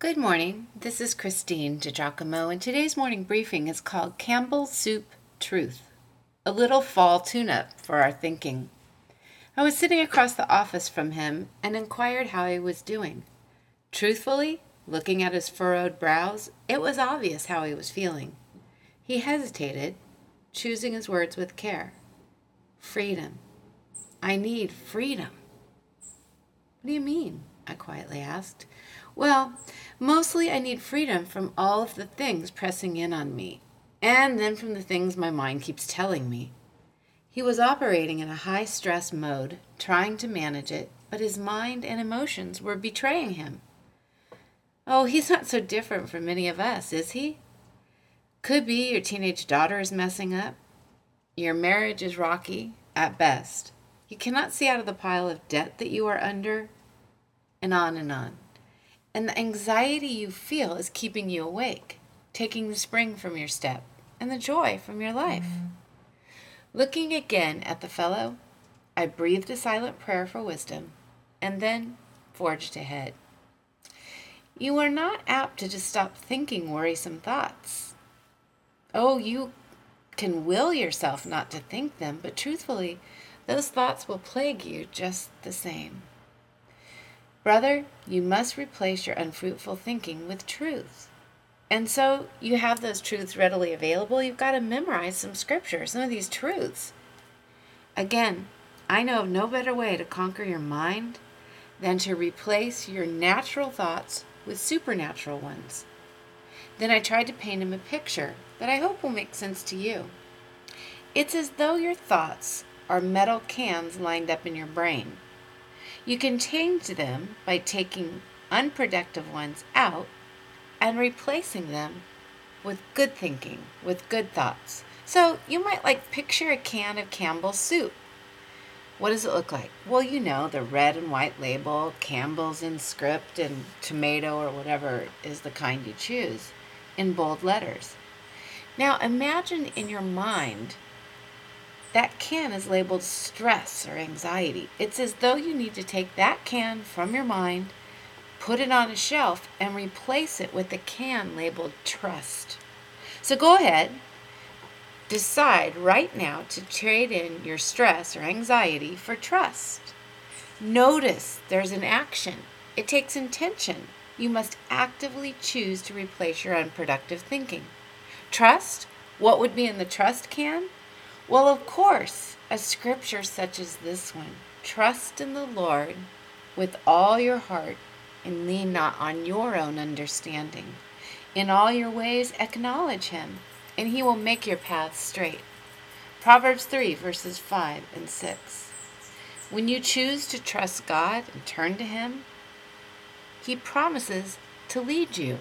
Good morning. This is Christine DiGiacomo, and today's morning briefing is called Campbell's Soup Truth, a little fall tune up for our thinking. I was sitting across the office from him and inquired how he was doing. Truthfully, looking at his furrowed brows, it was obvious how he was feeling. He hesitated, choosing his words with care. Freedom. I need freedom. What do you mean? I quietly asked. Well, mostly I need freedom from all of the things pressing in on me, and then from the things my mind keeps telling me. He was operating in a high stress mode, trying to manage it, but his mind and emotions were betraying him. Oh, he's not so different from many of us, is he? Could be your teenage daughter is messing up. Your marriage is rocky, at best. You cannot see out of the pile of debt that you are under, and on and on. And the anxiety you feel is keeping you awake, taking the spring from your step and the joy from your life. Mm-hmm. Looking again at the fellow, I breathed a silent prayer for wisdom and then forged ahead. You are not apt to just stop thinking worrisome thoughts. Oh, you can will yourself not to think them, but truthfully, those thoughts will plague you just the same. Brother, you must replace your unfruitful thinking with truth. And so you have those truths readily available. You've got to memorize some scripture, some of these truths. Again, I know of no better way to conquer your mind than to replace your natural thoughts with supernatural ones. Then I tried to paint him a picture that I hope will make sense to you. It's as though your thoughts are metal cans lined up in your brain. You can change them by taking unproductive ones out and replacing them with good thinking, with good thoughts. So you might like picture a can of Campbell's soup. What does it look like? Well, you know, the red and white label, Campbell's in script, and tomato or whatever is the kind you choose in bold letters. Now imagine in your mind that can is labeled stress or anxiety. It's as though you need to take that can from your mind put it on a shelf, and replace it with a can labeled trust. So go ahead, decide right now to trade in your stress or anxiety for trust. Notice there's an action, it takes intention. You must actively choose to replace your unproductive thinking. Trust? What would be in the trust can? Well, of course, a scripture such as this one Trust in the Lord with all your heart and lean not on your own understanding. In all your ways, acknowledge him, and he will make your paths straight. Proverbs 3, verses 5 and 6. When you choose to trust God and turn to him, he promises to lead you.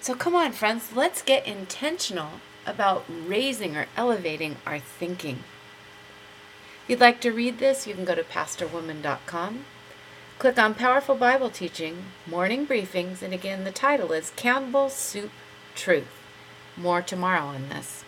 So come on, friends, let's get intentional about raising or elevating our thinking. If you'd like to read this, you can go to pastorwoman.com Click on Powerful Bible Teaching, Morning Briefings, and again, the title is Campbell's Soup Truth. More tomorrow on this.